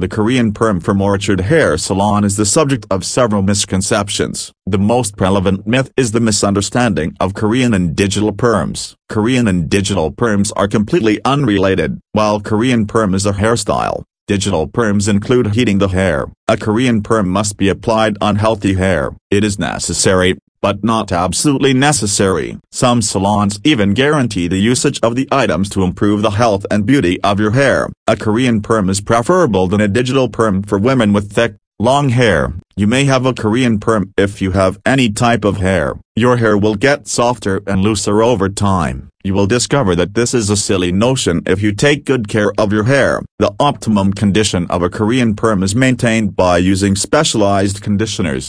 The Korean Perm from Orchard Hair Salon is the subject of several misconceptions. The most prevalent myth is the misunderstanding of Korean and digital perms. Korean and digital perms are completely unrelated. While Korean perm is a hairstyle, digital perms include heating the hair. A Korean perm must be applied on healthy hair. It is necessary, but not absolutely necessary. Some salons even guarantee the usage of the items to improve the health and beauty of your hair. A Korean perm is preferable than a digital perm for women with thick, long hair. You may have a Korean perm if you have any type of hair. Your hair will get softer and looser over time. You will discover that this is a silly notion if you take good care of your hair. The optimum condition of a Korean perm is maintained by using specialized conditioners,